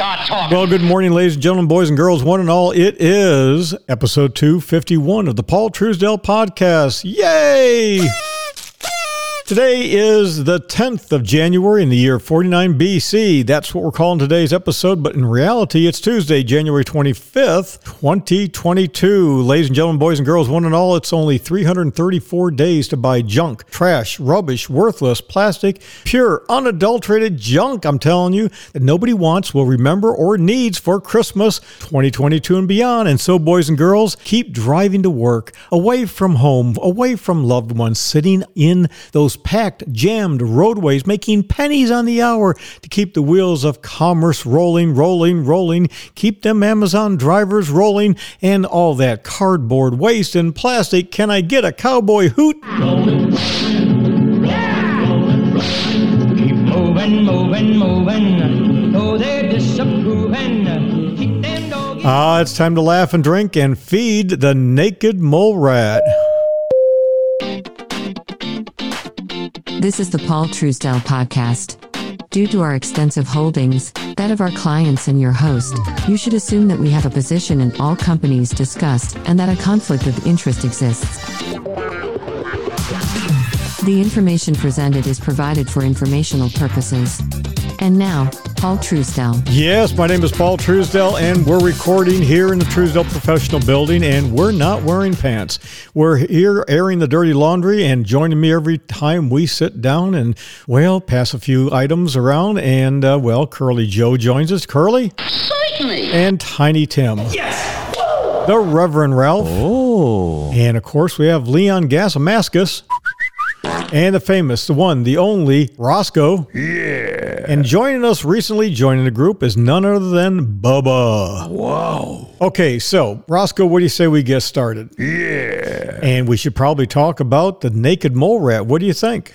start talking. Well, good morning, ladies and gentlemen, boys and girls, one and all. It is episode 251 of the Paul Truesdell podcast. Yay! Today is the 10th of January in the year 49 BC. That's what we're calling today's episode, but in reality, it's Tuesday, January 25th, 2022. Ladies and gentlemen, boys and girls, one and all, it's only 334 days to buy junk, trash, rubbish, worthless, plastic, pure, unadulterated junk, I'm telling you, that nobody wants, will remember, or needs for Christmas 2022 and beyond. And so, boys and girls, keep driving to work, away from home, away from loved ones, sitting in those packed, jammed roadways, making pennies on the hour to keep the wheels of commerce rolling, rolling, rolling, keep them Amazon drivers rolling, and all that cardboard waste and plastic. Can I get a cowboy hoot? Keep moving, moving, moving. Ah, it's time to laugh and drink and feed the naked mole rat. This is the Paul Truesdell podcast. Due to our extensive holdings, that of our clients and your host, you should assume that we have a position in all companies discussed and that a conflict of interest exists. The information presented is provided for informational purposes. And now, Paul Truesdell. Yes, my name is Paul Truesdell, and we're recording here in the Truesdell Professional Building, and we're not wearing pants. We're here airing the dirty laundry, and joining me every time we sit down and, well, pass a few items around. And, uh, well, Curly Joe joins us. Curly Certainly. and Tiny Tim. Yes! The Reverend Ralph. Oh. And, of course, we have Leon Gasamascus. And the famous, the one, the only Roscoe. Yeah. And joining us recently, joining the group, is none other than Bubba. Wow. Okay, so Roscoe, what do you say we get started? Yeah. And we should probably talk about the naked mole rat. What do you think?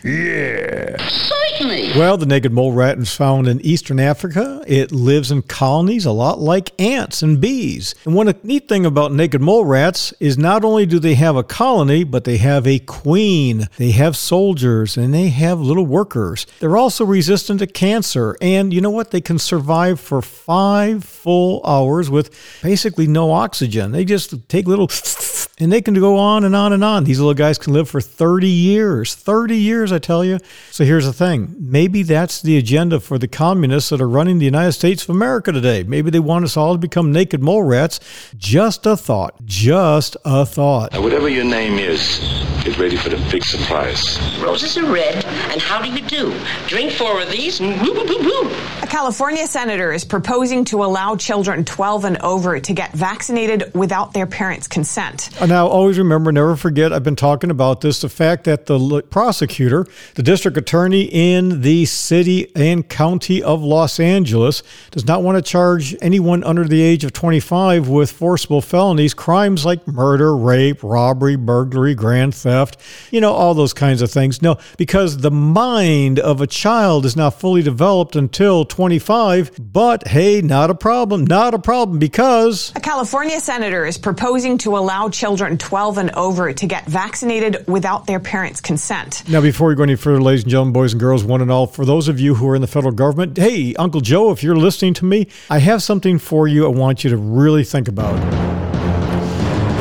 Well, the naked mole rat is found in eastern Africa. It lives in colonies a lot like ants and bees. And one neat thing about naked mole rats is not only do they have a colony, but they have a queen. They have soldiers and they have little workers. They're also resistant to cancer. And you know what? They can survive for five full hours with basically no oxygen. They just take little and they can go on and on and on. These little guys can live for 30 years. 30 years, I tell you. So here's the thing maybe that's the agenda for the communists that are running the United States of America today. Maybe they want us all to become naked mole rats. Just a thought. Just a thought. Now, whatever your name is, get ready for the big surprise. Roses are red, and how do you do? Drink four of these, and woo woo woo woo. A California senator is proposing to allow children 12 and over to get vaccinated without their parents' consent. Now, always remember, never forget, I've been talking about this the fact that the prosecutor, the district attorney in the city and county of Los Angeles, does not want to charge anyone under the age of 25 with forcible felonies, crimes like murder, rape, robbery, burglary, grand theft, you know, all those kinds of things. No, because the mind of a child is not fully developed until 25. But hey, not a problem, not a problem because. A California senator is proposing to allow children 12 and over to get vaccinated without their parents' consent. Now, before we go any further, ladies and gentlemen, boys and girls, one and all, for those of you who are in the federal government, hey, Uncle Joe, if you're listening to me, I have something for you I want you to really think about.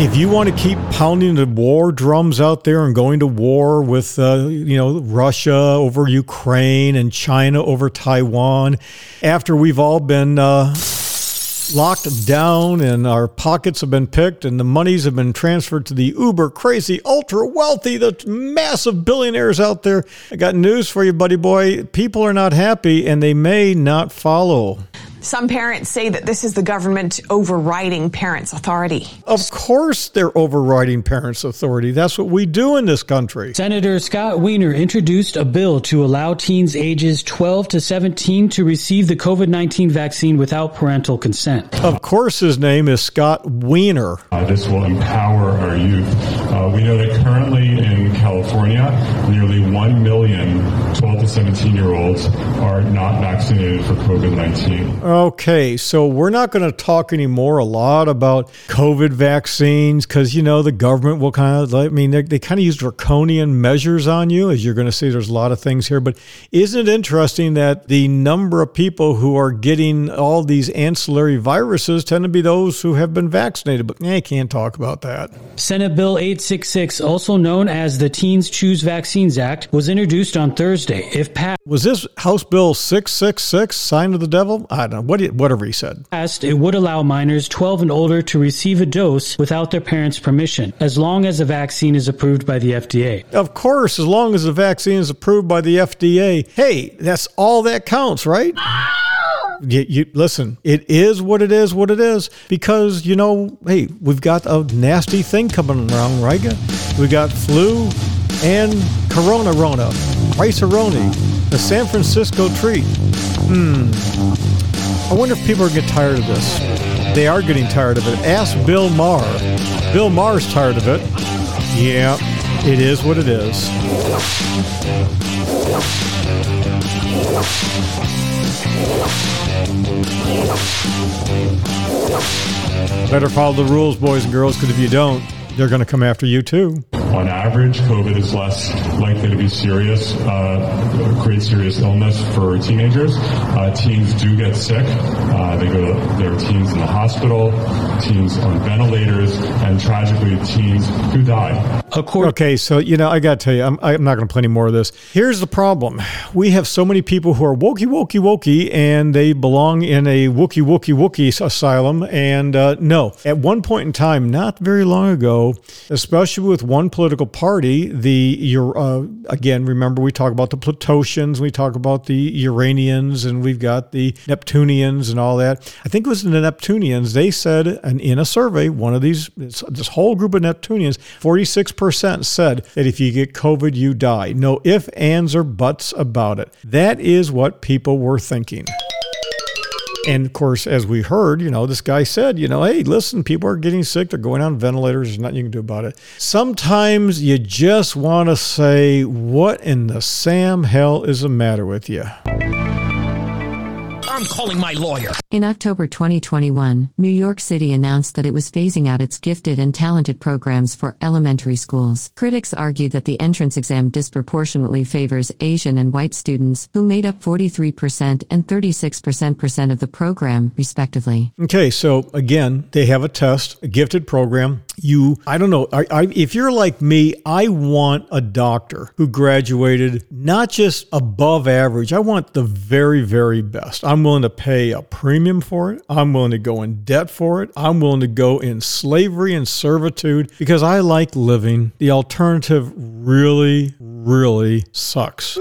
If you want to keep pounding the war drums out there and going to war with, uh, you know, Russia over Ukraine and China over Taiwan, after we've all been uh, locked down and our pockets have been picked and the monies have been transferred to the uber crazy, ultra wealthy, the massive billionaires out there. I got news for you, buddy boy. People are not happy and they may not follow. Some parents say that this is the government overriding parents' authority. Of course, they're overriding parents' authority. That's what we do in this country. Senator Scott Wiener introduced a bill to allow teens ages 12 to 17 to receive the COVID 19 vaccine without parental consent. Of course, his name is Scott Wiener. Uh, this will empower our youth Uh, we know that currently in California, nearly 1 million 12 to 17 year olds are not vaccinated for COVID 19. Okay, so we're not going to talk anymore a lot about COVID vaccines because, you know, the government will kind of, I mean, they, they kind of use draconian measures on you, as you're going to see. There's a lot of things here. But isn't it interesting that the number of people who are getting all these ancillary viruses tend to be those who have been vaccinated? But eh, can't talk about that. Senate Bill 866, also known as the Teens Choose Vaccines Act, was introduced on Thursday. If passed, Was this House Bill 666, sign of the devil? I don't know. What, whatever he said. passed, it would allow minors 12 and older to receive a dose without their parents' permission, as long as the vaccine is approved by the FDA. Of course, as long as the vaccine is approved by the FDA, hey, that's all that counts, right? You, you, listen, it is what it is, what it is, because, you know, hey, we've got a nasty thing coming around, right? We got flu and Corona Rona, Rice-A-Roni, the San Francisco treat. Hmm. I wonder if people are getting tired of this. They are getting tired of it. Ask Bill Maher. Bill Maher's tired of it. Yeah, it is what it is. Better follow the rules, boys and girls, because if you don't, they're going to come after you too. On average, COVID is less likely to be serious, uh, create serious illness for teenagers. Uh, teens do get sick. Uh, they go to, there are teens in the hospital, teens on ventilators, and tragically, teens who die. According Okay, so you know, I got to tell you, I'm, I'm not going to play any more of this. Here's the problem: we have so many people who are wokey, wokey, wokey, and they belong in a wookie, wookie, wookie asylum. And uh, no, at one point in time, not very long ago, especially with one political party, the uh, again, remember we talk about the Plutosians, we talk about the Uranians, and we've got the Neptunians and all that. I think it was the Neptunians. They said, and in a survey, one of these, this whole group of Neptunians, 46% said that if you get COVID, you die. No ifs, ands, or buts about it. That is what people were thinking. And of course, as we heard, you know, this guy said, you know, hey, listen, people are getting sick. They're going on ventilators. There's nothing you can do about it. Sometimes you just want to say, what in the Sam hell is the matter with you? I'm calling my lawyer. In October 2021, New York City announced that it was phasing out its gifted and talented programs for elementary schools. Critics argued that the entrance exam disproportionately favors Asian and white students, who made up 43% and 36% of the program, respectively. Okay, so again, they have a test, a gifted program. You, I don't know, I, I, if you're like me, I want a doctor who graduated not just above average. I want the very, very best. I'm willing to pay a premium for it. I'm willing to go in debt for it. I'm willing to go in slavery and servitude because I like living. The alternative really, really sucks.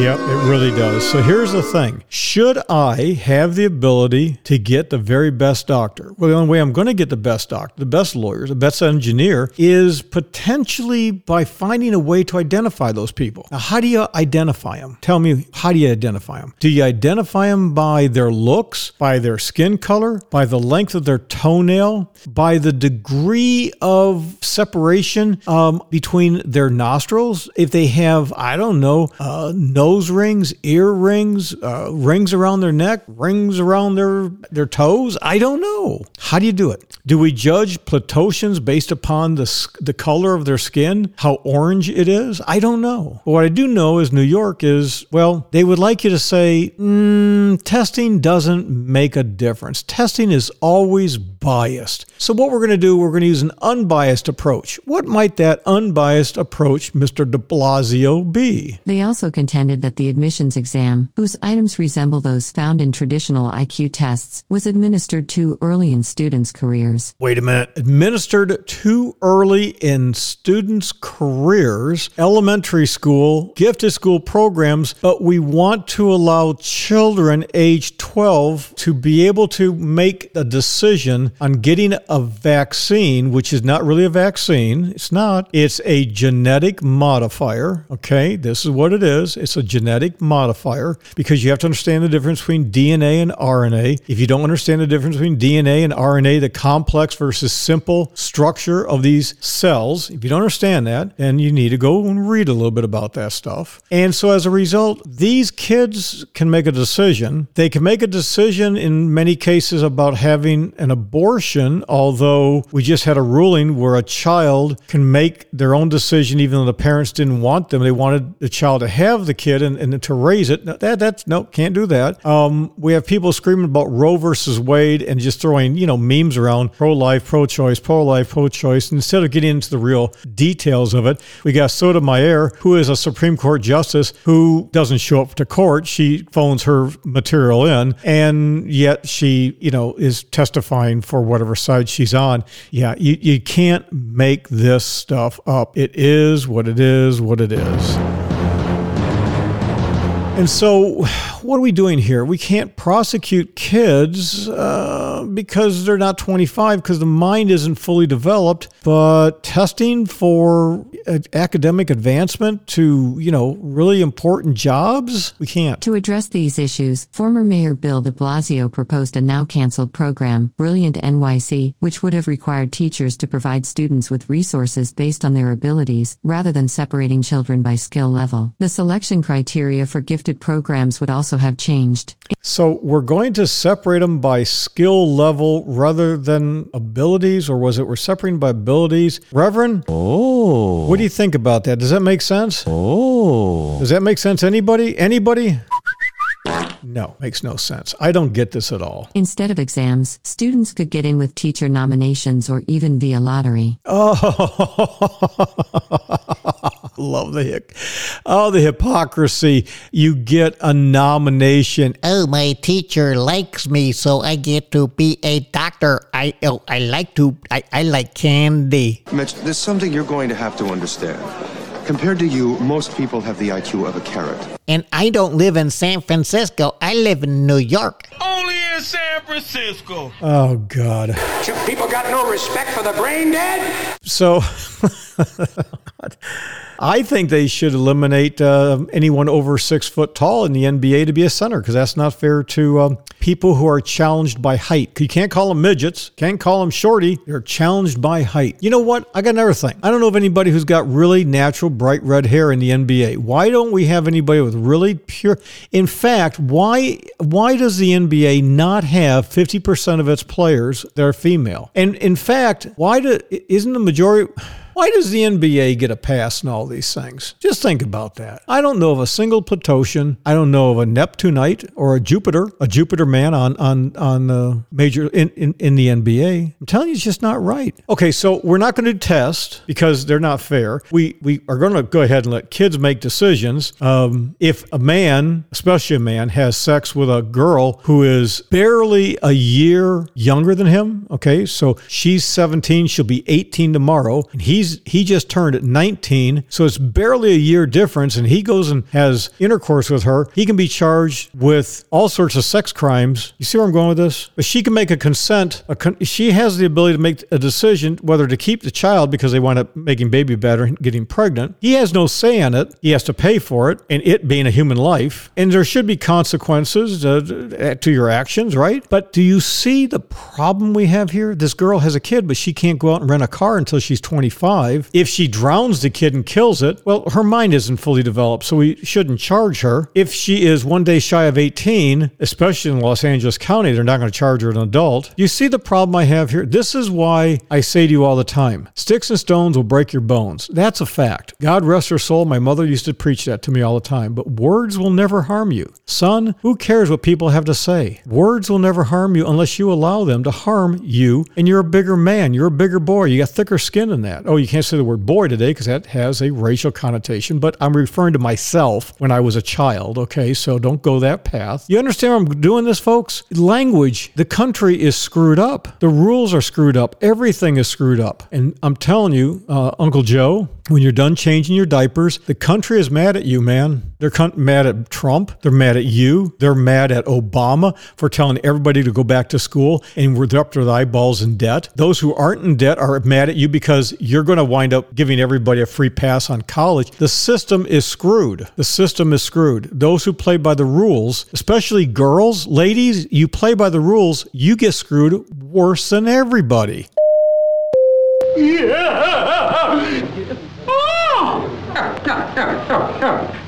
Yep, it really does. So here's the thing Should I have the ability to get the very best doctor? Well, the only way I'm going to get the best doctor, the best lawyer, the best engineer is potentially by finding a way to identify those people. Now, how do you identify them? Tell me, how do you identify them? Do you identify them by their looks, by their skin color, by the length of their toenail, by the degree of separation um, between their nostrils? If they have, I don't know, uh, nose rings, ear rings, uh, rings around their neck, rings around their their toes. I don't know. How do you do it? Do we judge Platosians based upon the the color of their skin, how orange it is? I don't know. But what I do know is New York is well. They would like you to say mm, testing doesn't make a difference. Testing is always biased. So what we're going to do, we're going to use an unbiased approach. What might that unbiased approach, Mr. De Blasio, be? They also contended that the admissions exam, whose items resemble those found in traditional IQ tests, was administered too early in students' careers. Wait a minute. Administered too early in students' careers, elementary school, gifted school programs, but we want to allow children age 12 to be able to make a decision on getting a vaccine, which is not really a vaccine. It's not. It's a genetic modifier. Okay. This is what it is. It's a genetic modifier, because you have to understand the difference between DNA and RNA. If you don't understand the difference between DNA and RNA, the complex versus simple structure of these cells, if you don't understand that, then you need to go and read a little bit about that stuff. And so as a result, these kids can make a decision. They can make a decision in many cases about having an abortion, although we just had a ruling where a child can make their own decision even though the parents didn't want them. They wanted the child to have the kid and, and to raise it. That that's no, can't do that. Um, we have people screaming about Roe versus Wade and just throwing, you know, memes around pro-life, pro-choice, pro-life, pro-choice. Instead of getting into the real details of it, we got Sotomayor, who is a Supreme Court justice who doesn't show up to court. She phones her material in, and yet she, you know, is testifying for whatever side she's on. Yeah, you, you can't make this stuff up. It is what it is, what it is. And so, what are we doing here? We can't prosecute kids uh, because they're not 25 because the mind isn't fully developed. But testing for academic advancement to, you know, really important jobs, we can't. To address these issues, former Mayor Bill de Blasio proposed a now canceled program, Brilliant NYC, which would have required teachers to provide students with resources based on their abilities, rather than separating children by skill level. The selection criteria for gifted programs would also have changed. So we're going to separate them by skill level rather than abilities, or was it we're separating by abilities? Reverend? Oh. What do you think about that? Does that make sense? Oh. Does that make sense? Anybody? Anybody? No, makes no sense. I don't get this at all. Instead of exams, students could get in with teacher nominations or even via lottery. Oh, love the hic. Oh, the hypocrisy. You get a nomination. Oh, my teacher likes me, so I get to be a doctor. I oh, I like to I, I like candy. Mitch, there's something you're going to have to understand. Compared to you, most people have the IQ of a carrot. And I don't live in San Francisco. I live in New York. Only in San Francisco. Oh, God. You people got no respect for the brain dead? So, I think they should eliminate uh, anyone over six foot tall in the NBA to be a center because that's not fair to um, people who are challenged by height. You can't call them midgets, can't call them shorty. They're challenged by height. You know what? I got another thing. I don't know of anybody who's got really natural bright red hair in the NBA. Why don't we have anybody with really pure? In fact, why why does the NBA not have 50% of its players that are female? And in fact, why do isn't the majority why does the NBA get a pass in all these things? Just think about that. I don't know of a single Platosian. I don't know of a Neptunite or a Jupiter, a Jupiter man on on on the major in, in, in the NBA. I'm telling you, it's just not right. Okay, so we're not going to test because they're not fair. We we are going to go ahead and let kids make decisions. Um, if a man, especially a man, has sex with a girl who is barely a year younger than him, okay, so she's 17, she'll be 18 tomorrow, and he's he just turned 19, so it's barely a year difference, and he goes and has intercourse with her. He can be charged with all sorts of sex crimes. You see where I'm going with this? But she can make a consent. A con- she has the ability to make a decision whether to keep the child because they wind up making baby better and getting pregnant. He has no say in it. He has to pay for it, and it being a human life. And there should be consequences uh, to your actions, right? But do you see the problem we have here? This girl has a kid, but she can't go out and rent a car until she's 25. If she drowns the kid and kills it, well, her mind isn't fully developed, so we shouldn't charge her. If she is one day shy of 18, especially in Los Angeles County, they're not going to charge her an adult. You see the problem I have here? This is why I say to you all the time sticks and stones will break your bones. That's a fact. God rest her soul. My mother used to preach that to me all the time. But words will never harm you. Son, who cares what people have to say? Words will never harm you unless you allow them to harm you. And you're a bigger man. You're a bigger boy. You got thicker skin than that. Oh, you can't say the word boy today because that has a racial connotation, but I'm referring to myself when I was a child. Okay, so don't go that path. You understand I'm doing this, folks? Language, the country is screwed up. The rules are screwed up. Everything is screwed up. And I'm telling you, uh, Uncle Joe, when you're done changing your diapers, the country is mad at you, man. They're mad at Trump. They're mad at you. They're mad at Obama for telling everybody to go back to school and we're up to eyeballs in debt. Those who aren't in debt are mad at you because you're going to wind up giving everybody a free pass on college. The system is screwed. The system is screwed. Those who play by the rules, especially girls, ladies, you play by the rules, you get screwed worse than everybody.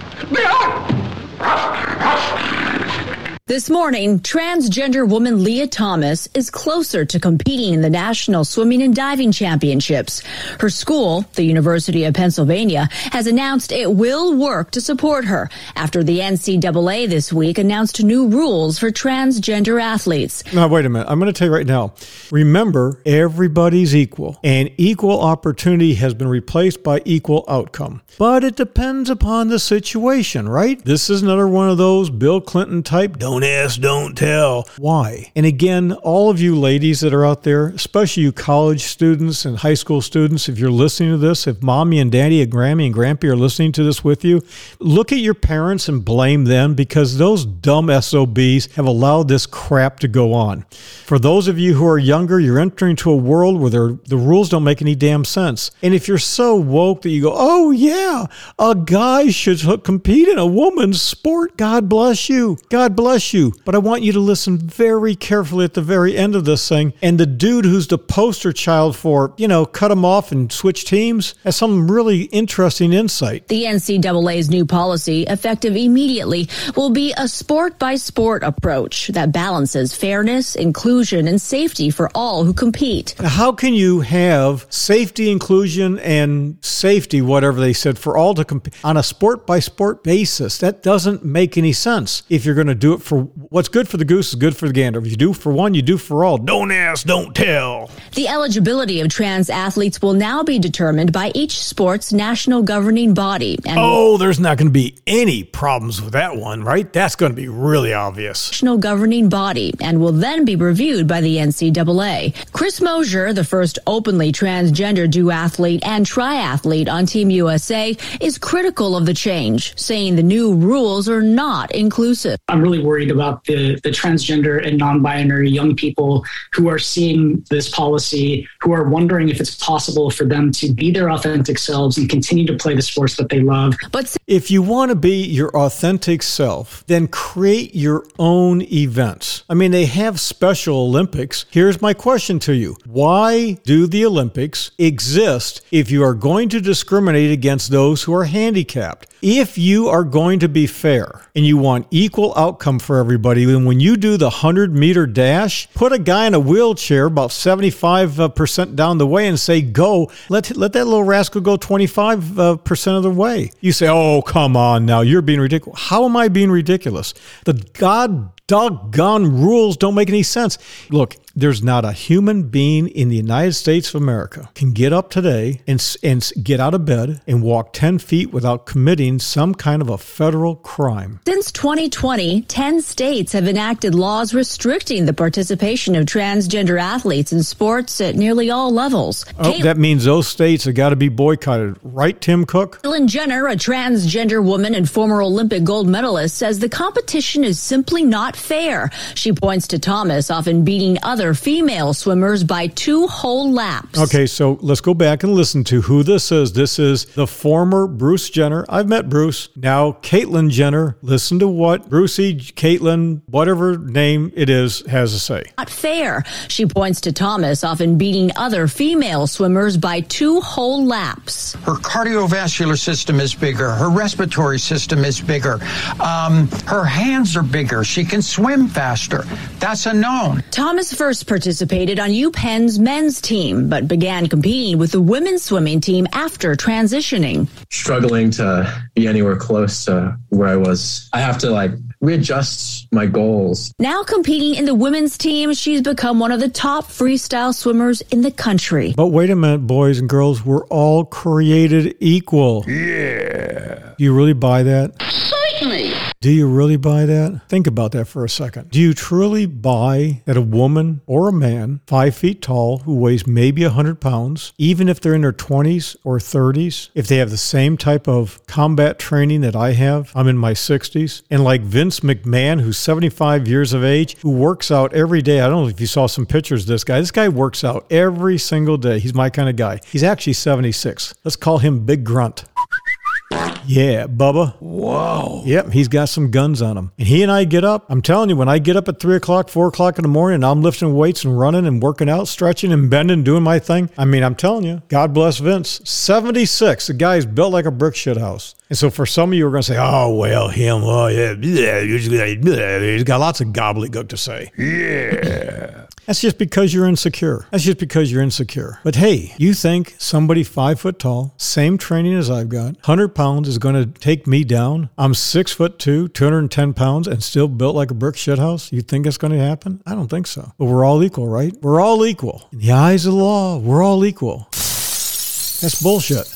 This morning, transgender woman Lia Thomas is closer to competing in the National Swimming and Diving Championships. Her school, the University of Pennsylvania, has announced it will work to support her after the NCAA this week announced new rules for transgender athletes. Now, wait a minute. I'm going to tell you right now. Remember, everybody's equal, and equal opportunity has been replaced by equal outcome. But it depends upon the situation, right? This is another one of those Bill Clinton type don't ask, don't tell. Why? And again, all of you ladies that are out there, especially you college students and high school students, if you're listening to this, if mommy and daddy and Grammy and Grampy are listening to this with you, look at your parents and blame them because those dumb SOBs have allowed this crap to go on. For those of you who are younger, you're entering into a world where the rules don't make any damn sense. And if you're so woke that you go, oh yeah, a guy should compete in a woman's sport, God bless you. God bless you. But I want you to listen very carefully at the very end of this thing. And the dude who's the poster child for, you know, cut him off and switch teams has some really interesting insight. The NCAA's new policy, effective immediately, will be a sport by sport approach that balances fairness, inclusion, and safety for all who compete. How can you have safety, inclusion, and safety, whatever they said, for all to compete on a sport by sport basis? That doesn't make any sense. If you're going to do it for what's good for the goose is good for the gander. If you do for one, you do for all. Don't ask, don't tell. The eligibility of trans athletes will now be determined by each sport's national governing body. And oh, there's not going to be any problems with that one, right? That's going to be really obvious. National governing body and will then be reviewed by the NCAA. Chris Mosier, the first openly transgender duathlete and triathlete on Team USA, is critical of the change, saying the new rules are not inclusive. I'm really worried about the, the transgender and non binary young people who are seeing this policy, who are wondering if it's possible for them to be their authentic selves and continue to play the sports that they love. But if you want to be your authentic self, then create your own events. I mean, they have Special Olympics. Here's my question to you Why do the Olympics exist if you are going to discriminate against those who are handicapped? If you are going to be fair and you want equal outcome for everybody, then when you do the 100 meter dash, put a guy in a wheelchair about 75% down the way and say, go. Let, let that little rascal go 25% of the way. You say, oh, come on now, you're being ridiculous. How am I being ridiculous? The God doggone rules don't make any sense. Look, there's not a human being in the United States of America can get up today and, and get out of bed and walk 10 feet without committing some kind of a federal crime. Since 2020, 10 states have enacted laws restricting the participation of transgender athletes in sports at nearly all levels. Oh, Kate- that means those states have got to be boycotted, right, Tim Cook? Caitlyn Jenner, a transgender woman and former Olympic gold medalist, says the competition is simply not fair. She points to Thomas often beating other female swimmers by two whole laps. Okay, so let's go back and listen to who this is. This is the former Bruce Jenner. I've met Bruce. Now, Caitlyn Jenner. Listen to what Brucey, Caitlyn, whatever name it is, has to say. Not fair. She points to Thomas often beating other female swimmers by two whole laps. Her cardiovascular system is bigger. Her respiratory system is bigger. Um, her hands are bigger. She can swim faster. That's a known. Thomas first participated on UPenn's men's team, but began competing with the women's swimming team after transitioning. Struggling to be anywhere close to where I was. I have to like readjust my goals. Now competing in the women's team, she's become one of the top freestyle swimmers in the country. But wait a minute, boys and girls, we're all created equal. Yeah. You really buy that? Certainly. Do you really buy that? Think about that for a second. Do you truly buy that a woman or a man, five feet tall, who weighs maybe 100 pounds, even if they're in their 20s or 30s, if they have the same type of combat training that I have, I'm in my 60s, and like Vince McMahon, who's 75 years of age, who works out every day. I don't know if you saw some pictures of this guy. This guy works out every single day. He's my kind of guy. He's actually 76. Let's call him Big Grunt. Yeah, Bubba. Whoa. Yep, he's got some guns on him. And he and I get up. I'm telling you, when I get up at three o'clock, four o'clock in the morning, and I'm lifting weights and running and working out, stretching and bending, doing my thing. I mean, I'm telling you, God bless Vince. 76. The guy's built like a brick shit house. And so for some of you, are going to say, oh, well, him, oh, yeah, he's got lots of gobbledygook to say. Yeah. That's just because you're insecure. That's just because you're insecure. But hey, you think somebody five foot tall, same training as I've got, 100 pounds is going to take me down? I'm six foot two, 210 pounds, and still built like a brick shithouse? You think it's going to happen? I don't think so. But we're all equal, right? We're all equal. In the eyes of the law, we're all equal. That's bullshit.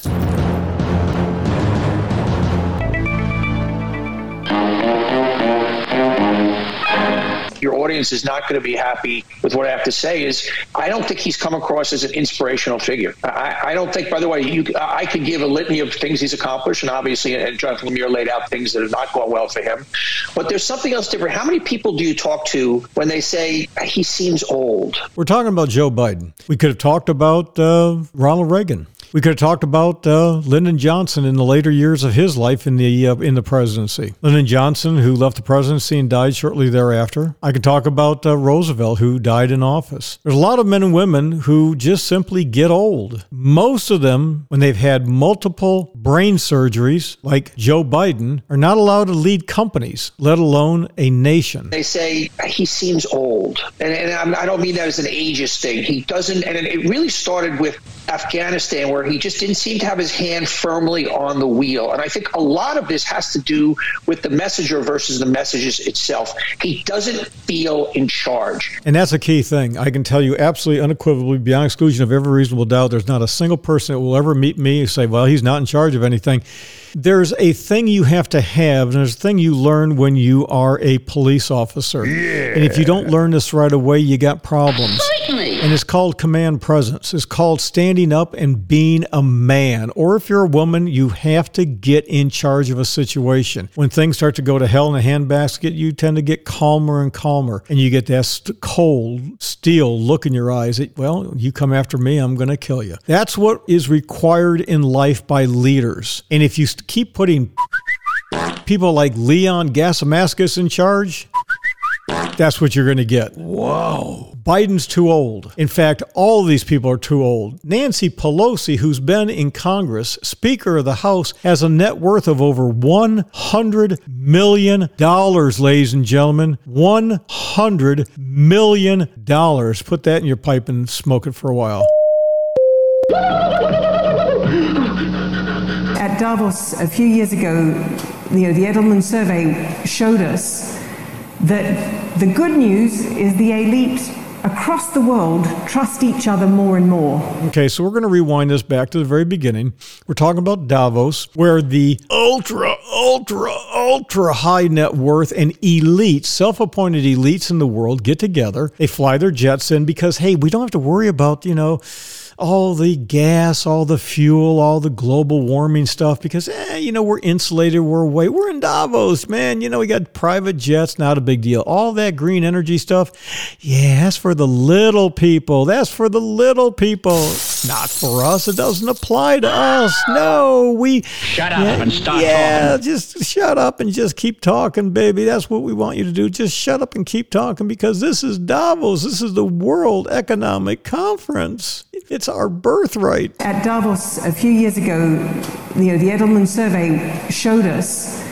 Audience is not going to be happy with what I have to say is I don't think he's come across as an inspirational figure. I, I don't think, by the way, you, I could give a litany of things he's accomplished, and obviously, and Jonathan Lemire laid out things that have not gone well for him. But there's something else different. How many people do you talk to when they say he seems old? We're talking about Joe Biden. We could have talked about uh, Ronald Reagan. We could have talked about uh, Lyndon Johnson in the later years of his life in the uh, in the presidency. Lyndon Johnson, who left the presidency and died shortly thereafter. I could talk about uh, Roosevelt, who died in office. There's a lot of men and women who just simply get old. Most of them, when they've had multiple brain surgeries, like Joe Biden, are not allowed to lead companies, let alone a nation. They say he seems old, and, and I don't mean that as an ageist thing. He doesn't, and it really started with Afghanistan, where he just didn't seem to have his hand firmly on the wheel. And I think a lot of this has to do with the messenger versus the messages itself. He doesn't feel in charge. And that's a key thing. I can tell you absolutely unequivocally, beyond exclusion of every reasonable doubt, there's not a single person that will ever meet me and say, well, he's not in charge of anything there's a thing you have to have, and there's a thing you learn when you are a police officer. Yeah. And if you don't learn this right away, you got problems. And it's called command presence. It's called standing up and being a man. Or if you're a woman, you have to get in charge of a situation. When things start to go to hell in a handbasket, you tend to get calmer and calmer. And you get that st- cold, steel look in your eyes. That, well, you come after me, I'm going to kill you. That's what is required in life by leaders. And if you keep putting people like Leon Gasimaskas in charge, that's what you're going to get. Whoa. Biden's too old. In fact, all of these people are too old. Nancy Pelosi, who's been in Congress, Speaker of the House, has a net worth of over $100 million, ladies and gentlemen. $100 million. Put that in your pipe and smoke it for a while. At Davos a few years ago, you know, the Edelman survey showed us that the good news is the elite across the world trust each other more and more. Okay, so we're going to rewind this back to the very beginning. We're talking about Davos, where the ultra, ultra, ultra high net worth and elites, self appointed elites in the world get together. They fly their jets in because, hey, we don't have to worry about, you know, all the gas, all the fuel, all the global warming stuff because, eh, you know, we're insulated, we're away. We're in Davos, man. You know, we got private jets, not a big deal. All that green energy stuff, yeah, that's for the little people. That's for the little people. Not for us. It doesn't apply to us. No, we. Shut up yeah, and stop yeah, talking. just shut up and just keep talking, baby. That's what we want you to do. Just shut up and keep talking because this is Davos. This is the World Economic Conference. It's our birthright. At Davos a few years ago, you know, the Edelman survey showed us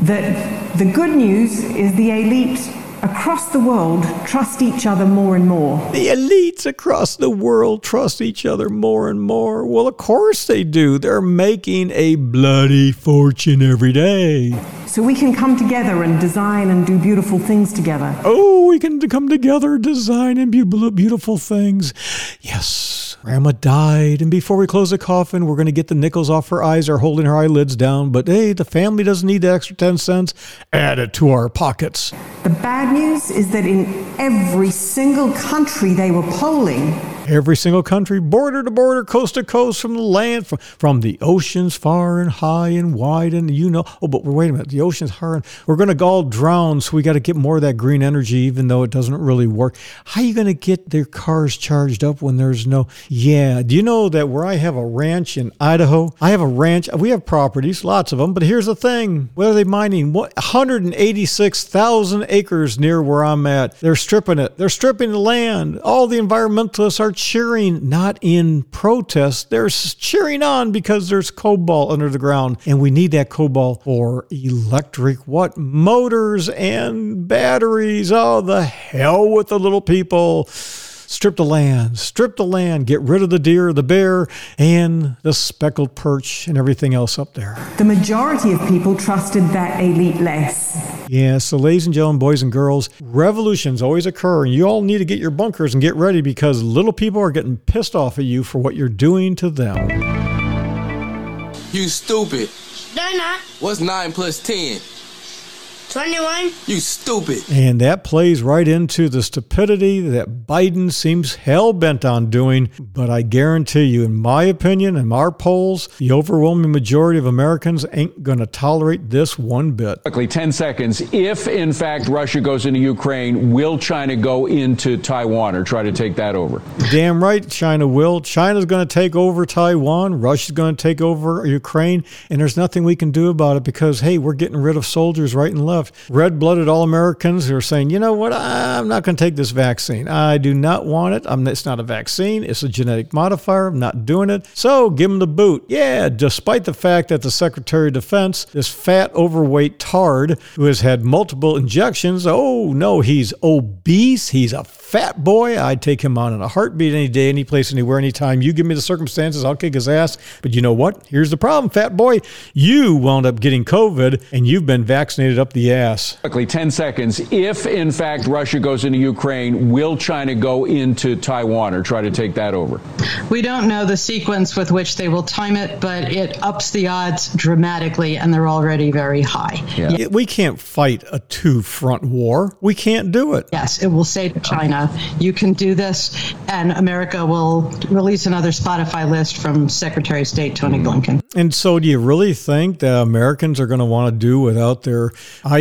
that the good news is the elite across the world trust each other more and more. The elites across the world trust each other more and more. Well, of course they do. They're making a bloody fortune every day. So we can come together and design and do beautiful things together. Oh, we can come together, design and be beautiful things. Yes. Grandma died, and before we close the coffin, we're going to get the nickels off her eyes or holding her eyelids down. But hey, the family doesn't need the extra 10 cents. Add it to our pockets. The bad news is that in every single country they were polling, Every single country, border to border, coast to coast, from the land, from, from the oceans far and high and wide, and you know. Oh, but wait a minute, the ocean's hard. And we're going to all drown, so we got to get more of that green energy, even though it doesn't really work. How are you going to get their cars charged up when there's no? Yeah, do you know that where I have a ranch in Idaho, I have a ranch. We have properties, lots of them, but here's the thing: what are they mining? What 186,000 acres near where I'm at? They're stripping it. They're stripping the land. All the environmentalists are cheering, not in protest. They're cheering on because there's cobalt under the ground, and we need that cobalt for electric what motors and batteries. Oh, the hell with the little people. Strip the land, strip the land, get rid of the deer, the bear, and the speckled perch and everything else up there. the majority of people trusted that elite less. Yeah, so ladies and gentlemen, boys and girls, revolutions always occur, and you all need to get your bunkers and get ready because little people are getting pissed off at you for what you're doing to them. You stupid. They're not. What's 9 plus 10? 21. You stupid. And that plays right into the stupidity that Biden seems hell bent on doing. But I guarantee you, in my opinion, in our polls, the overwhelming majority of Americans ain't going to tolerate this one bit. Quickly, 10 seconds. If, in fact, Russia goes into Ukraine, will China go into Taiwan or try to take that over? Damn right, China will. China's going to take over Taiwan. Russia's going to take over Ukraine. And there's nothing we can do about it because, hey, we're getting rid of soldiers right and left. Red blooded all Americans who are saying, you know what, I'm not going to take this vaccine. I do not want it. I'm, it's not a vaccine, it's a genetic modifier. I'm not doing it. So give them the boot. Yeah, despite the fact that the Secretary of Defense, this fat, overweight tard who has had multiple injections, oh no, he's obese. He's a fat boy. I'd take him on in a heartbeat any day, any place, anywhere, anytime. You give me the circumstances, I'll kick his ass. But you know what? Here's the problem, fat boy. You wound up getting COVID and you've been vaccinated up the ass. Quickly, 10 seconds. If, in fact, Russia goes into Ukraine, will China go into Taiwan or try to take that over? We don't know the sequence with which they will time it, but it ups the odds dramatically, and they're already very high. Yeah. We can't fight a two front war. We can't do it. Yes, it will say to China, you can do this, and America will release another Spotify list from Secretary of State Tony mm-hmm. Blinken. And so, do you really think that Americans are going to want to do without their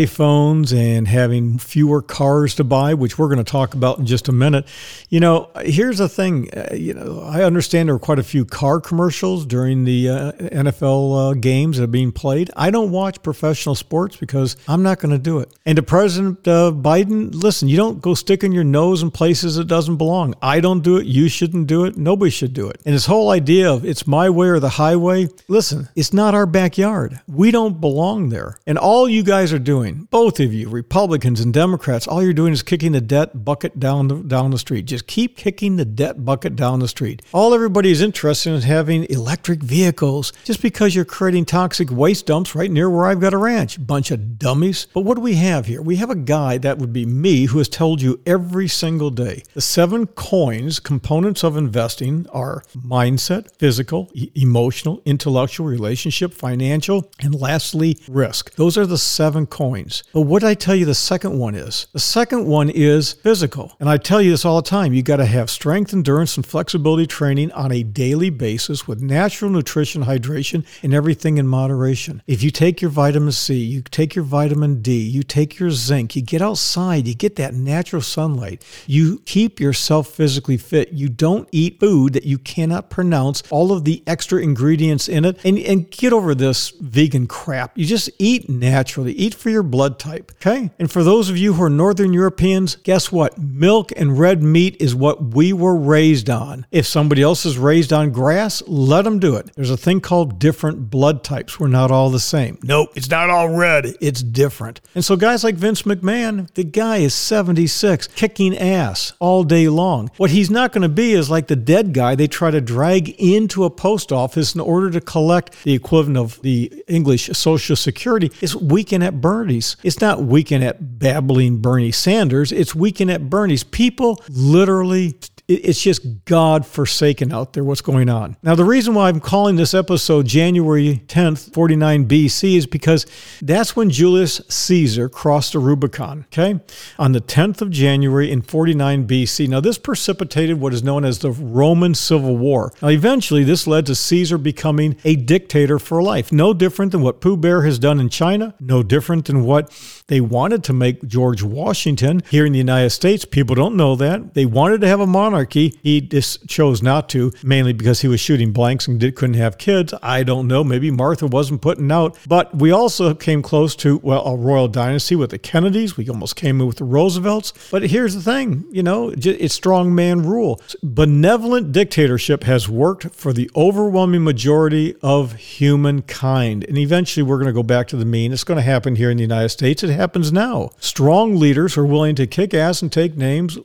iPhones and having fewer cars to buy, which we're going to talk about in just a minute? You know, here's the thing. Uh, you know, I understand there were quite a few car commercials during the uh, NFL uh, games that are being played. I don't watch professional sports because I'm not going to do it. And to President uh, Biden, listen, you don't go sticking your nose in places it doesn't belong. I don't do it. You shouldn't do it. Nobody should do it. And this whole idea of it's my way or the highway, listen, it's not our backyard. We don't belong there. And all you guys are doing, both of you, Republicans and Democrats, all you're doing is kicking the debt bucket down the, down the street. Just keep kicking the debt bucket down the street. All everybody is interested in having electric vehicles just because you're creating toxic waste dumps right near where I've got a ranch. Bunch of dummies. But what do we have here? We have a guy that would be me who has told you every single day the seven coins components of investing are mindset, physical, e- emotional, intellectual, relationship, financial, and lastly, risk. Those are the seven coins. But what I tell you the second one is? The second one is physical. And I tell you this all the time. You got to have strength, endurance, and flexibility training on a daily basis with natural nutrition, hydration, and everything in moderation. If you take your vitamin C, you take your vitamin D, you take your zinc, you get outside, you get that natural sunlight, you keep yourself physically fit. You don't eat food that you cannot pronounce, all of the extra ingredients in it, and, and get over this vegan crap. You just eat naturally, eat for your blood type. Okay. And for those of you who are Northern Europeans, guess what? Milk and red meat is what we were raised on. If somebody else is raised on grass, let them do it. There's a thing called different blood types. We're not all the same. Nope, it's not all red. It's different. And so guys like Vince McMahon, the guy is 76, kicking ass all day long. What he's not going to be is like the dead guy they try to drag into a post office in order to collect the equivalent of the English Social Security. It's weekend at Bernie's. It's not weekend at babbling Bernie Sanders. It's weekend at Bernie's. People literally it, it's just God forsaken out there what's going on. Now, the reason why I'm calling this episode January 10th, 49 BC is because that's when Julius Caesar crossed the Rubicon, okay? On the 10th of January in 49 BC. Now, this precipitated what is known as the Roman Civil War. Now, eventually, this led to Caesar becoming a dictator for life. No different than what Pooh Bear has done in China, no different than what they wanted to make George Washington here in the United States. People don't know that. They wanted to have a monarchy. He just chose not to, mainly because he was shooting blanks and did, couldn't have kids. I don't know. Maybe Martha wasn't putting out. But we also came close to, well, a royal dynasty with the Kennedys. We almost came in with the Roosevelts. But here's the thing you know, it's strong man rule. Benevolent dictatorship has worked for the overwhelming majority of humankind. And eventually we're going to go back to the mean. It's going to happen here in the United States. It happens now. Strong leaders are willing to kick ass and take names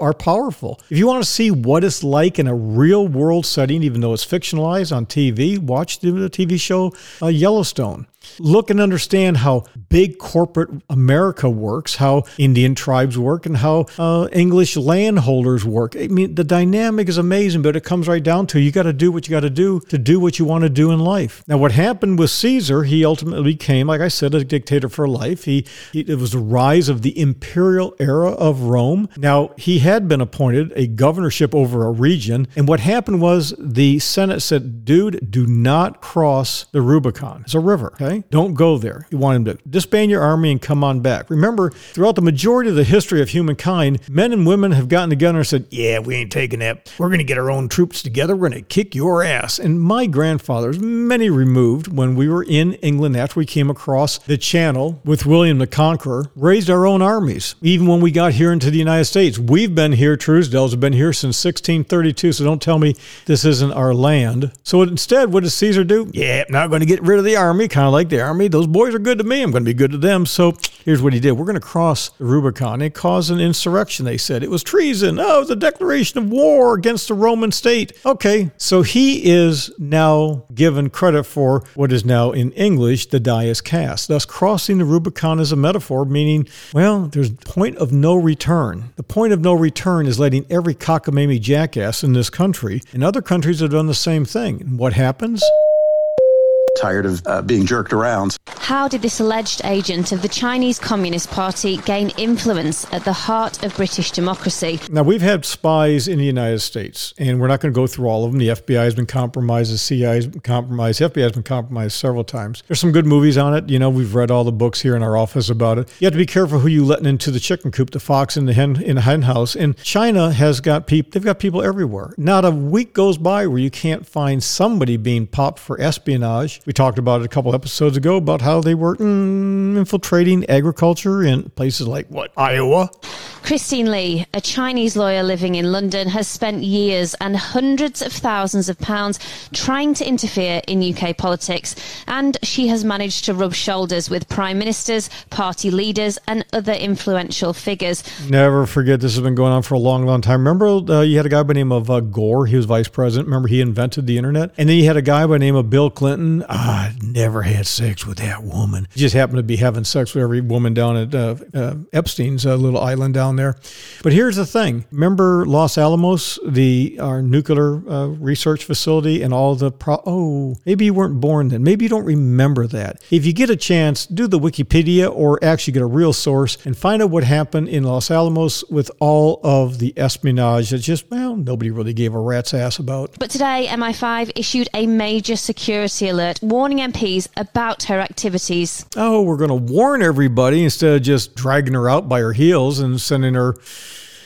are powerful. If you want to see what it's like in a real world setting, even though it's fictionalized on TV, watch the TV show uh, Yellowstone. Look and understand how big corporate America works, how Indian tribes work, and how uh, English landholders work. I mean, the dynamic is amazing, but it comes right down to you got to do what you got to do to do what you want to do in life. Now, what happened with Caesar, he ultimately became, like I said, a dictator for life. He, he it was the rise of the imperial era of Rome. Now, he had been appointed a governorship over a region, and what happened was the Senate said, "Dude, do not cross the Rubicon. It's a river." Okay. Don't go there. You want him to disband your army and come on back. Remember, throughout the majority of the history of humankind, men and women have gotten together and said, Yeah, we ain't taking that. We're going to get our own troops together. We're going to kick your ass. And my grandfathers, many removed, when we were in England after we came across the channel with William the Conqueror, raised our own armies. Even when we got here into the United States, we've been here, Truesdells have been here since 1632. So don't tell me this isn't our land. So instead, what does Caesar do? Yeah, not going to get rid of the army, kind of like the army. Those boys are good to me. I'm going to be good to them. So here's what he did. We're going to cross the Rubicon. It caused an insurrection, they said. It was treason. Oh, it was a declaration of war against the Roman state. Okay, so he is now given credit for what is now in English the die is cast. Thus, crossing the Rubicon is a metaphor, meaning, well, there's point of no return. The point of no return is letting every cockamamie jackass in this country and other countries have done the same thing. And what happens? Tired of uh, being jerked around. How did this alleged agent of the Chinese Communist Party gain influence at the heart of British democracy? Now, we've had spies in the United States, and we're not going to go through all of them. The FBI has been compromised, the CIA has been compromised, the FBI has been compromised several times. There's some good movies on it. You know, we've read all the books here in our office about it. You have to be careful who you letting into the chicken coop, the fox in the hen in the hen house. And China has got people, they've got people everywhere. Not a week goes by where you can't find somebody being popped for espionage. We talked about it a couple episodes ago about how they were mm, infiltrating agriculture in places like what Iowa. Christine Lee, a Chinese lawyer living in London, has spent years and hundreds of thousands of pounds trying to interfere in UK politics, and she has managed to rub shoulders with prime ministers, party leaders, and other influential figures. Never forget, this has been going on for a long, long time. Remember, uh, you had a guy by the name of uh, Gore, he was vice president. Remember, he invented the internet? And then you had a guy by the name of Bill Clinton. Ah, never had sex with that woman. He just happened to be having sex with every woman down at uh, uh Epstein's uh, little island down there. But here's the thing: remember Los Alamos, the our nuclear uh, research facility, and all the pro- oh, maybe you weren't born then. Maybe you don't remember that. If you get a chance, do the Wikipedia or actually get a real source and find out what happened in Los Alamos with all of the espionage that just well nobody really gave a rat's ass about. But today, MI5 issued a major security alert warning MPs about her activities. Oh, we're going to warn everybody instead of just dragging her out by her heels and sending her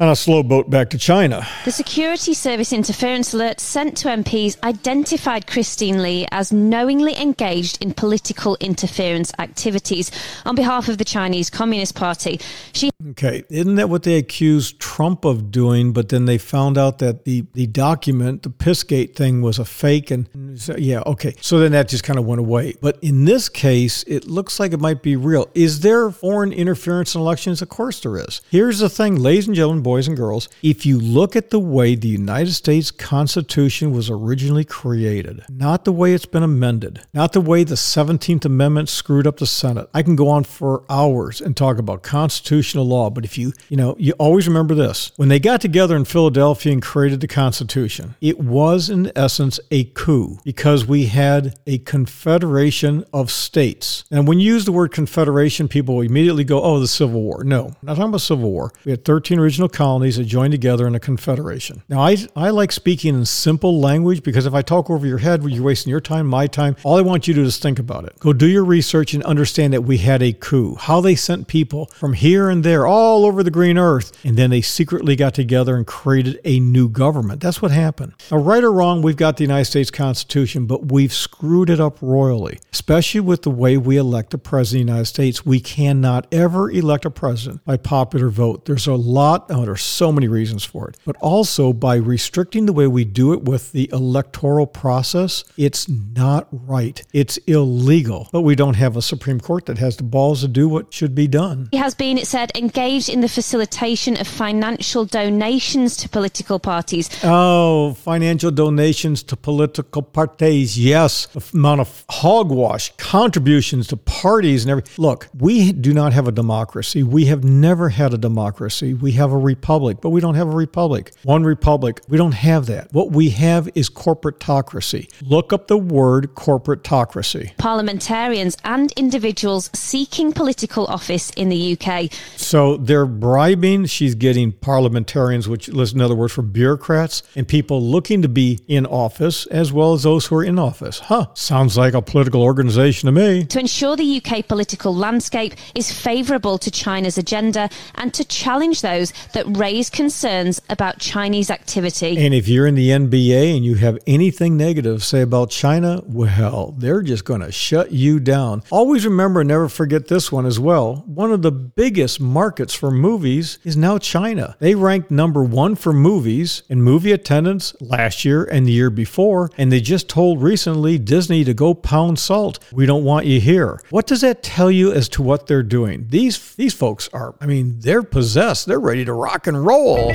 on a slow boat back to China. The Security Service interference alert sent to MPs identified Christine Lee as knowingly engaged in political interference activities on behalf of the Chinese Communist Party. She Okay, isn't that what they accused Trump of doing? But then they found out that the, the document, the Pissgate thing, was a fake. And so, yeah, okay. So then that just kind of went away. But in this case, it looks like it might be real. Is there foreign interference in elections? Of course there is. Here's the thing, ladies and gentlemen boys and girls, if you look at the way the United States Constitution was originally created, not the way it's been amended, not the way the 17th Amendment screwed up the Senate. I can go on for hours and talk about constitutional law, but if you, you know, you always remember this. When they got together in Philadelphia and created the Constitution, it was in essence a coup because we had a confederation of states. And when you use the word confederation, people immediately go, oh, the Civil War. No, not talking about Civil War. We had 13 original colonies that joined together in a confederation. Now, I, I like speaking in simple language because if I talk over your head, you're wasting your time, my time. All I want you to do is think about it. Go do your research and understand that we had a coup, how they sent people from here and there all over the green earth, and then they secretly got together and created a new government. That's what happened. Now, right or wrong, we've got the United States Constitution, but we've screwed it up royally, especially with the way we elect a president of the United States. We cannot ever elect a president by popular vote. There's a lot, oh, are so many reasons for it, but also by restricting the way we do it with the electoral process, it's not right. It's illegal. But we don't have a Supreme Court that has the balls to do what should be done. He has been, it said, engaged in the facilitation of financial donations to political parties. Oh, financial donations to political parties. Yes. The amount of hogwash, contributions to parties and everything. Look, we do not have a democracy. We have never had a democracy. We have a republic, but we don't have a republic. One republic. We don't have that. What we have is corporatocracy. Look up the word corporatocracy. Parliamentarians and individuals seeking political office in the UK. So they're bribing. She's getting parliamentarians, which is another word for bureaucrats, and people looking to be in office, as well as those who are in office. Huh? Sounds like a political organization to me. To ensure the UK political landscape is favourable to China's agenda and to challenge those that raise concerns about Chinese activity. And if you're in the NBA and you have anything negative to say about China, well, they're just going to shut you down. Always remember and never forget this one as well. One of the biggest markets for movies is now China. They ranked number one for movies in movie attendance last year and the year before, and they just told recently Disney to go pound salt. We don't want you here. What does that tell you as to what they're doing? These these folks are, I mean, they're possessed. They're ready to rock and roll.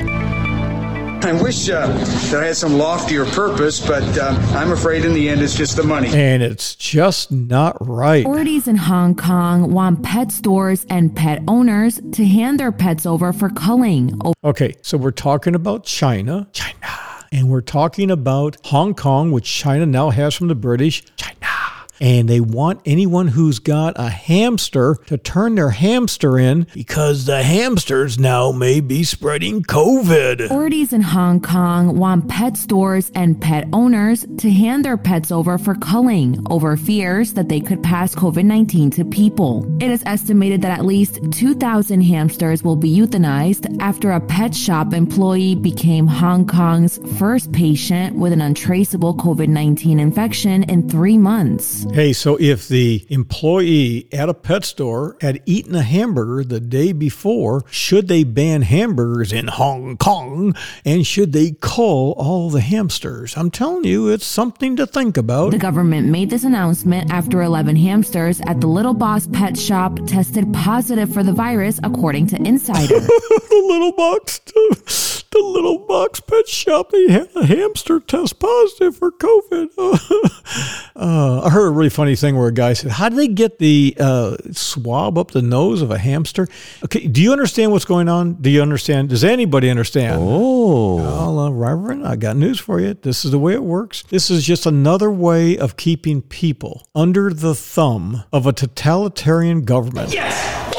I wish uh, that I had some loftier purpose, but uh, I'm afraid in the end it's just the money. And it's just not right. Authorities in Hong Kong want pet stores and pet owners to hand their pets over for culling. Okay, so we're talking about China. China. And we're talking about Hong Kong, which China now has from the British. China and they want anyone who's got a hamster to turn their hamster in because the hamsters now may be spreading COVID. Authorities in Hong Kong want pet stores and pet owners to hand their pets over for culling over fears that they could pass COVID 19 to people. It is estimated that at least 2,000 hamsters will be euthanized after a pet shop employee became Hong Kong's first patient with an untraceable COVID 19 infection in three months. Hey, so if the employee at a pet store had eaten a hamburger the day before, should they ban hamburgers in Hong Kong? And should they cull all the hamsters? I'm telling you, it's something to think about. The government made this announcement after 11 hamsters at the Little Boss Pet Shop tested positive for the virus, according to Insider. the Little Box, the Little Box Pet Shop, they had a hamster test positive for COVID. uh, I heard a really funny thing where a guy said, "How do they get the uh, swab up the nose of a hamster?" Okay, do you understand what's going on? Do you understand? Does anybody understand? Oh, well, uh, Reverend, I got news for you. This is the way it works. This is just another way of keeping people under the thumb of a totalitarian government. Yes.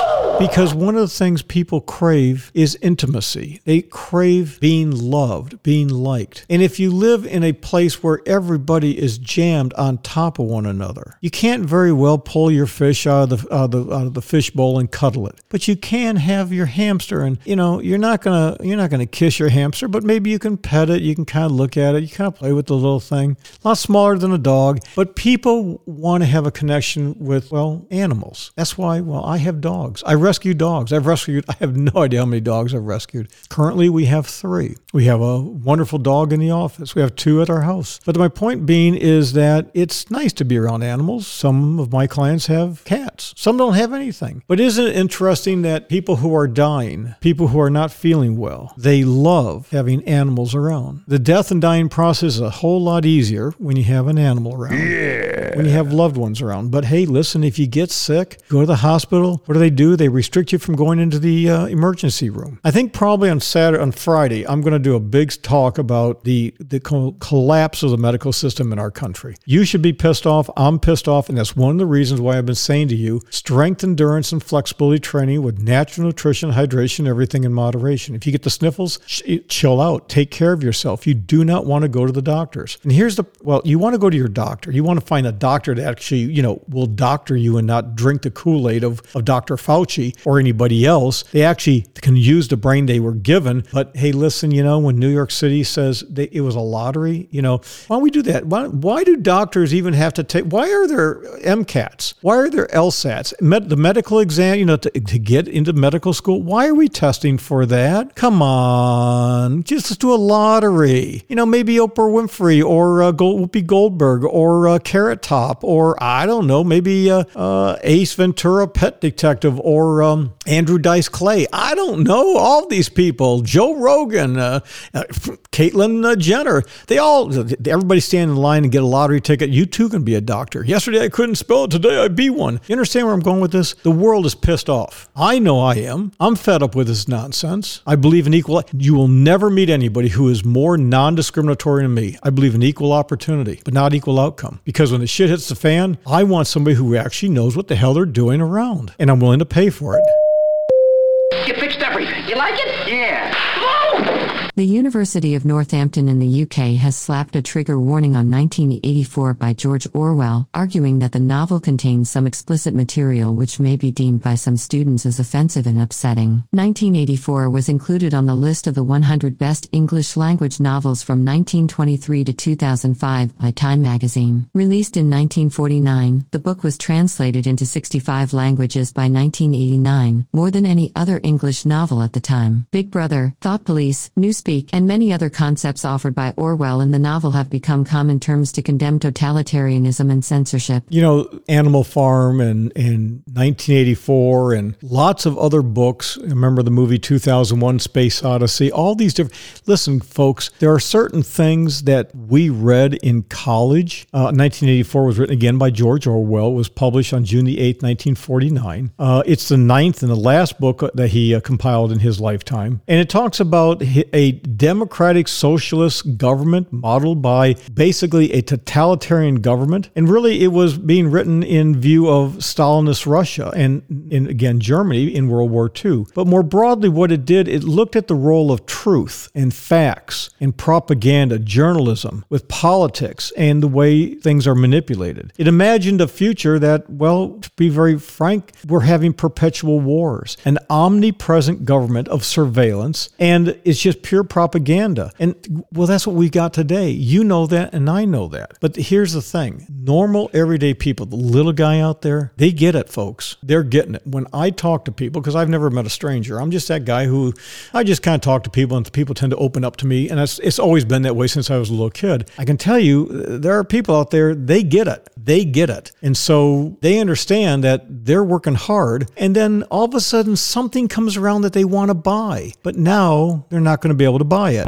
Because one of the things people crave is intimacy. They crave being loved, being liked. And if you live in a place where everybody is jammed on top of one another, you can't very well pull your fish out of the, out of the, out of the fish bowl and cuddle it. But you can have your hamster and you know, you're not going to you're not going to kiss your hamster, but maybe you can pet it, you can kind of look at it, you kind of play with the little thing. A lot smaller than a dog, but people want to have a connection with well, animals. That's why well, I have dogs. I rescued dogs. I've rescued, I have no idea how many dogs I've rescued. Currently, we have three. We have a wonderful dog in the office. We have two at our house. But my point being is that it's nice to be around animals. Some of my clients have cats, some don't have anything. But isn't it interesting that people who are dying, people who are not feeling well, they love having animals around? The death and dying process is a whole lot easier when you have an animal around. Yeah. When you have loved ones around. But hey, listen, if you get sick, go to the hospital. What do they do? They restrict you from going into the uh, emergency room. I think probably on Saturday, on Friday, I'm going to do a big talk about the the co- collapse of the medical system in our country. You should be pissed off. I'm pissed off, and that's one of the reasons why I've been saying to you: strength, endurance, and flexibility training with natural nutrition, hydration, everything in moderation. If you get the sniffles, sh- chill out. Take care of yourself. You do not want to go to the doctors. And here's the well, you want to go to your doctor. You want to find a doctor that actually, you know, will doctor you and not drink the Kool-Aid of, of Dr. Fauci or anybody else. They actually can use the brain they were given. But hey, listen, you know, when New York City says they, it was a lottery, you know, why don't we do that? Why, why do doctors even have to take, why are there MCATs? Why are there LSATs? Med, the medical exam, you know, to, to get into medical school, why are we testing for that? Come on, just do a lottery. You know, maybe Oprah Winfrey or uh, Whoopi Goldberg or uh, Carrot Top or I don't know, maybe uh, uh, Ace Ventura, Pet Detective, or um, Andrew Dice Clay. I don't know all these people. Joe Rogan, uh, uh, Caitlyn uh, Jenner. They all, everybody stand in line and get a lottery ticket. You too can be a doctor. Yesterday I couldn't spell it. Today I be one. You understand where I'm going with this? The world is pissed off. I know I am. I'm fed up with this nonsense. I believe in equal. You will never meet anybody who is more non-discriminatory than me. I believe in equal opportunity, but not equal outcome. Because when the shit hits the fan, I want somebody who actually knows what the hell they're doing around, and I'm willing to pay for it. The University of Northampton in the UK has slapped a trigger warning on 1984 by George Orwell, arguing that the novel contains some explicit material which may be deemed by some students as offensive and upsetting. 1984 was included on the list of the 100 best English language novels from 1923 to 2005 by Time magazine. Released in 1949, the book was translated into 65 languages by 1989, more than any other English novel at the time. Big Brother, Thought Police, Newspeak, and many other concepts offered by Orwell in the novel have become common terms to condemn totalitarianism and censorship. You know, Animal Farm and, and 1984 and lots of other books. Remember the movie 2001 Space Odyssey? All these different. Listen, folks, there are certain things that we read in college. Uh, 1984 was written again by George Orwell. It was published on June the 8th, 1949. Uh, it's the ninth and the last book that he uh, compiled in his lifetime. And it talks about a democratic socialist government modeled by basically a totalitarian government. And really, it was being written in view of Stalinist Russia and, and again, Germany in World War II. But more broadly, what it did, it looked at the role of truth and facts and propaganda, journalism with politics and the way things are manipulated. It imagined a future that, well, to be very frank, we're having perpetual wars, an omnipresent government of surveillance, and it's just pure propaganda. And well, that's what we got today. You know that, and I know that. But here's the thing normal, everyday people, the little guy out there, they get it, folks. They're getting it. When I talk to people, because I've never met a stranger, I'm just that guy who I just kind of talk to people, and the people tend to open up to me. And it's, it's always been that way since I was a little kid. I can tell you, uh, there are people out there, they get it. They get it. And so they understand that they're working hard. And then all of a sudden, something comes around that they want to buy. But now they're not going to be able to buy it.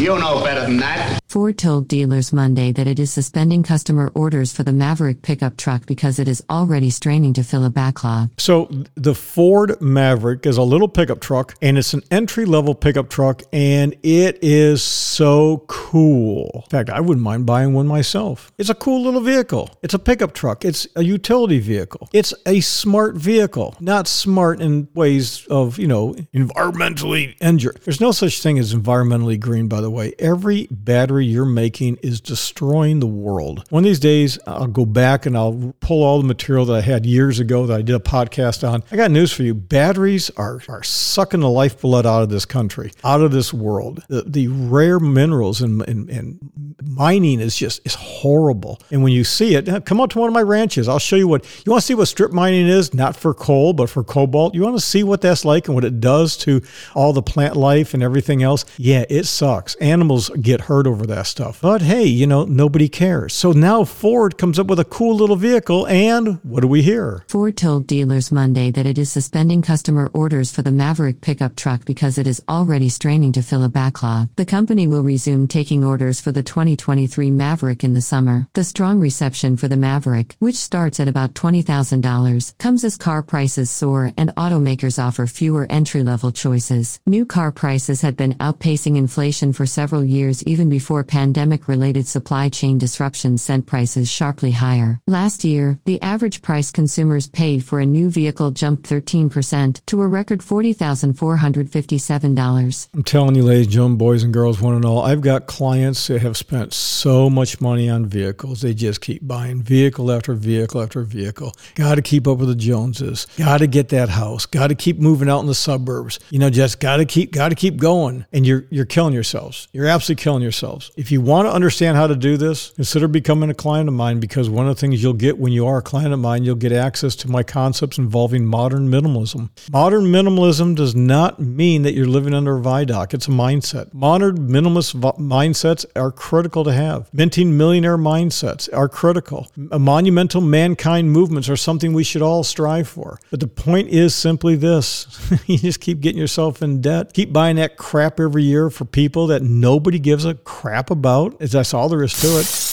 You know better than that. Ford told dealers Monday that it is suspending customer orders for the Maverick pickup truck because it is already straining to fill a backlog. So, the Ford Maverick is a little pickup truck and it's an entry level pickup truck and it is so cool. In fact, I wouldn't mind buying one myself. It's a cool little vehicle. It's a pickup truck, it's a utility vehicle, it's a smart vehicle, not smart in ways of, you know, environmentally injured. There's no such thing as environmentally green, by the way. Every battery you're making is destroying the world. One of these days, I'll go back and I'll pull all the material that I had years ago that I did a podcast on. I got news for you. Batteries are, are sucking the lifeblood out of this country, out of this world. The, the rare minerals and, and, and mining is just is horrible. And when you see it, come out to one of my ranches. I'll show you what you want to see what strip mining is, not for coal, but for cobalt. You want to see what that's like and what it does to all the plant life and everything else. Yeah, it sucks. Animals get hurt over that stuff. But hey, you know, nobody cares. So now Ford comes up with a cool little vehicle and what do we hear? Ford told dealers Monday that it is suspending customer orders for the Maverick pickup truck because it is already straining to fill a backlog. The company will resume taking orders for the 2023 Maverick in the summer. The strong reception for the Maverick, which starts at about $20,000, comes as car prices soar and automakers offer fewer entry level choices. New car prices had been outpacing inflation for several years even before pandemic related supply chain disruptions sent prices sharply higher. Last year, the average price consumers paid for a new vehicle jumped 13% to a record $40,457. I'm telling you, ladies and gentlemen, boys and girls, one and all, I've got clients that have spent so much money on vehicles. They just keep buying vehicle after vehicle after vehicle. Got to keep up with the Joneses. Got to get that house. Got to keep moving out in the suburbs. You know, just got to keep got to keep going. And you're you're killing yourselves. You're absolutely killing yourselves. If you want to understand how to do this, consider becoming a client of mine because one of the things you'll get when you are a client of mine, you'll get access to my concepts involving modern minimalism. Modern minimalism does not mean that you're living under a viaduct. It's a mindset. Modern minimalist mindsets are critical to have. Minting millionaire mindsets are critical. A monumental mankind movements are something we should all strive for. But the point is simply this you just keep getting yourself in debt, keep buying that crap every year for people that nobody gives a crap about. Is that's all there is to it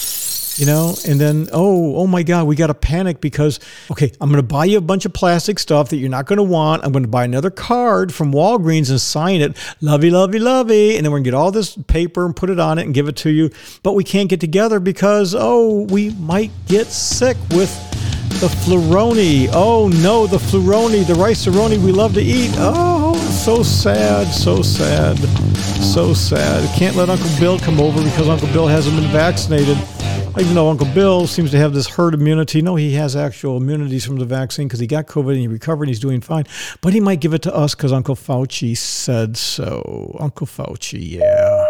you know? And then oh oh my god we got to panic because okay i'm going to buy you a bunch of plastic stuff that you're not going to want. I'm going to buy another card from walgreens and sign it lovey lovey lovey. And then we're going to get all this paper and put it on it and give it to you. But we can't get together because oh we might get sick with the fluroni. Oh no, the fluroni, the rice aroni we love to eat. Oh, so sad, so sad, so sad. Can't let Uncle Bill come over because Uncle Bill hasn't been vaccinated. Even though Uncle Bill seems to have this herd immunity, no, he has actual immunities from the vaccine because he got COVID and he recovered and he's doing fine. But he might give it to us because Uncle Fauci said so. Uncle Fauci, yeah.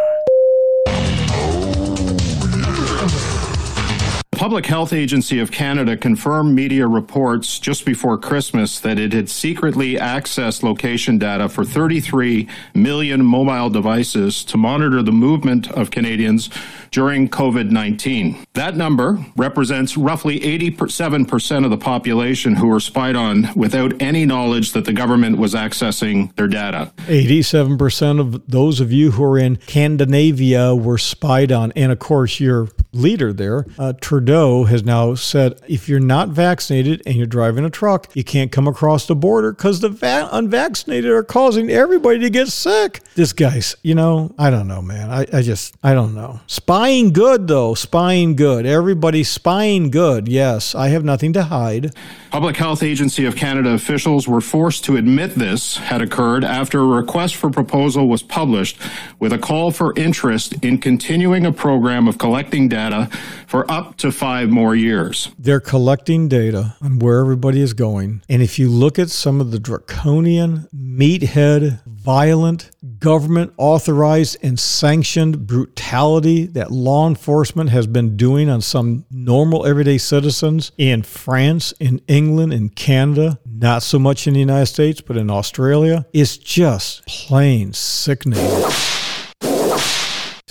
Public Health Agency of Canada confirmed media reports just before Christmas that it had secretly accessed location data for 33 million mobile devices to monitor the movement of Canadians during COVID 19. That number represents roughly 87% of the population who were spied on without any knowledge that the government was accessing their data. 87% of those of you who are in Scandinavia were spied on. And of course, your leader there, uh, Trudeau, has now said if you're not vaccinated and you're driving a truck, you can't come across the border because the va- unvaccinated are causing everybody to get sick. This guy's, you know, I don't know, man. I, I just, I don't know. Spying good, though. Spying good. Everybody's spying good. Yes, I have nothing to hide. Public Health Agency of Canada officials were forced to admit this had occurred after a request for proposal was published with a call for interest in continuing a program of collecting data for up to five more years. They're collecting data on where everybody is going. And if you look at some of the draconian, meathead, violent, government authorized and sanctioned brutality that law enforcement has been doing on some normal everyday citizens in France, in England, in Canada, not so much in the United States, but in Australia, is just plain sickening.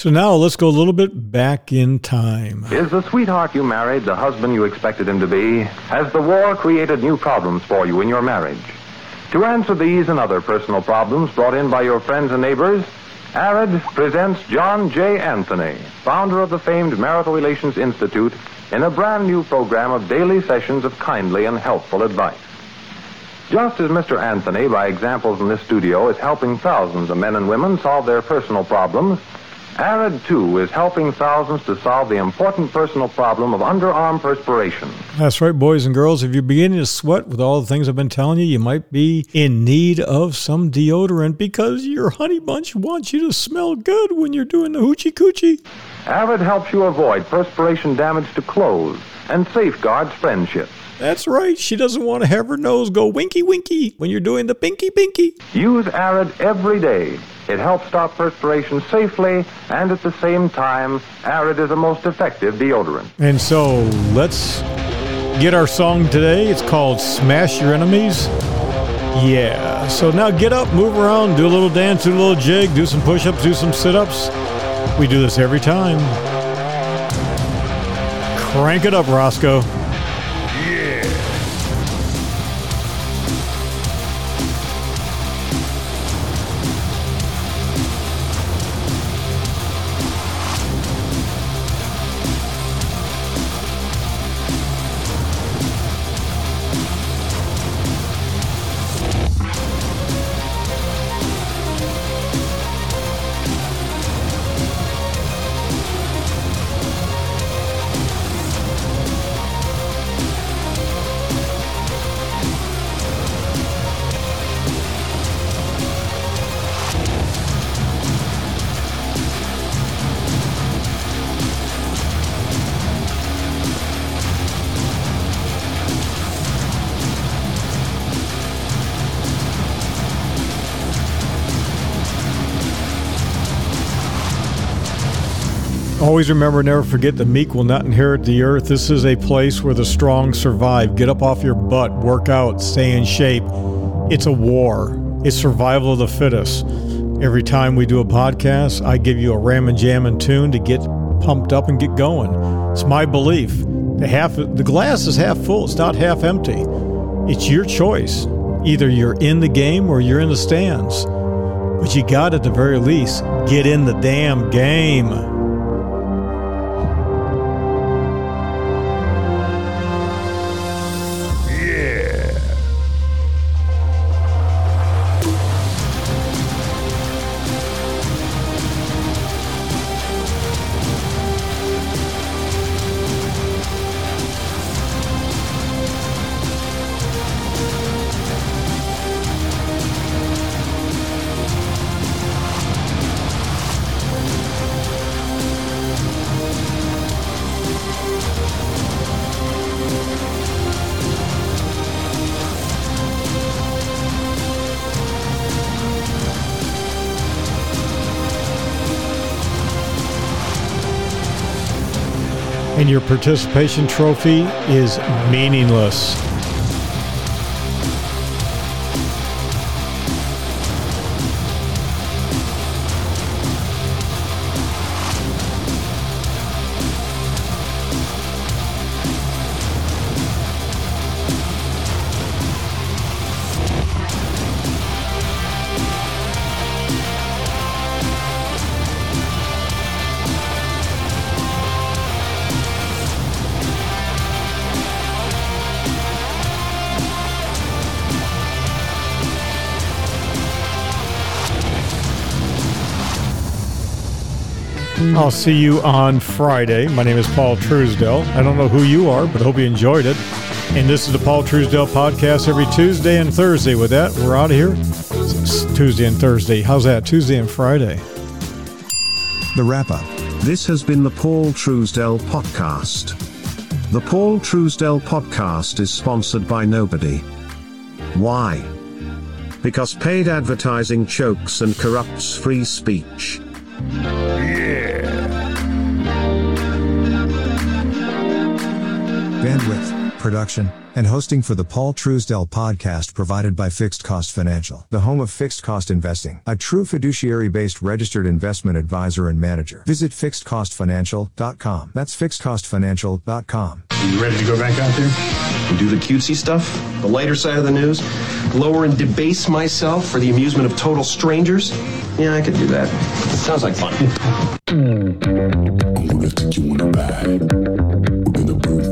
So now let's go a little bit back in time. Is the sweetheart you married the husband you expected him to be? Has the war created new problems for you in your marriage? To answer these and other personal problems brought in by your friends and neighbors, ARID presents John J. Anthony, founder of the famed Marital Relations Institute, in a brand new program of daily sessions of kindly and helpful advice. Just as Mr. Anthony, by examples in this studio, is helping thousands of men and women solve their personal problems, ARID, too, is helping thousands to solve the important personal problem of underarm perspiration. That's right, boys and girls. If you're beginning to sweat with all the things I've been telling you, you might be in need of some deodorant because your honey bunch wants you to smell good when you're doing the hoochie coochie. Arid helps you avoid perspiration damage to clothes and safeguards friendships. That's right. She doesn't want to have her nose go winky winky when you're doing the pinky pinky. Use Arid every day. It helps stop perspiration safely, and at the same time, Arid is a most effective deodorant. And so let's get our song today. It's called Smash Your Enemies. Yeah. So now get up, move around, do a little dance, do a little jig, do some push ups, do some sit ups. We do this every time. Crank it up, Roscoe. Always remember, never forget the meek will not inherit the earth. This is a place where the strong survive. Get up off your butt, work out, stay in shape. It's a war, it's survival of the fittest. Every time we do a podcast, I give you a ram and jam and tune to get pumped up and get going. It's my belief. The half the glass is half full, it's not half empty. It's your choice. Either you're in the game or you're in the stands. But you got at the very least get in the damn game. And your participation trophy is meaningless. I'll see you on Friday. My name is Paul Truesdell. I don't know who you are, but hope you enjoyed it. And this is the Paul Truesdell podcast every Tuesday and Thursday. With that, we're out of here. It's Tuesday and Thursday. How's that? Tuesday and Friday. The wrap up. This has been the Paul Truesdell podcast. The Paul Truesdell podcast is sponsored by nobody. Why? Because paid advertising chokes and corrupts free speech. Bandwidth, production, and hosting for the Paul Truesdell podcast provided by Fixed Cost Financial, the home of fixed cost investing, a true fiduciary based registered investment advisor and manager. Visit fixedcostfinancial.com. That's fixedcostfinancial.com. Are you ready to go back out there? And do the cutesy stuff? The lighter side of the news? Lower and debase myself for the amusement of total strangers? Yeah, I could do that. Sounds like fun. I'm gonna take you on a ride.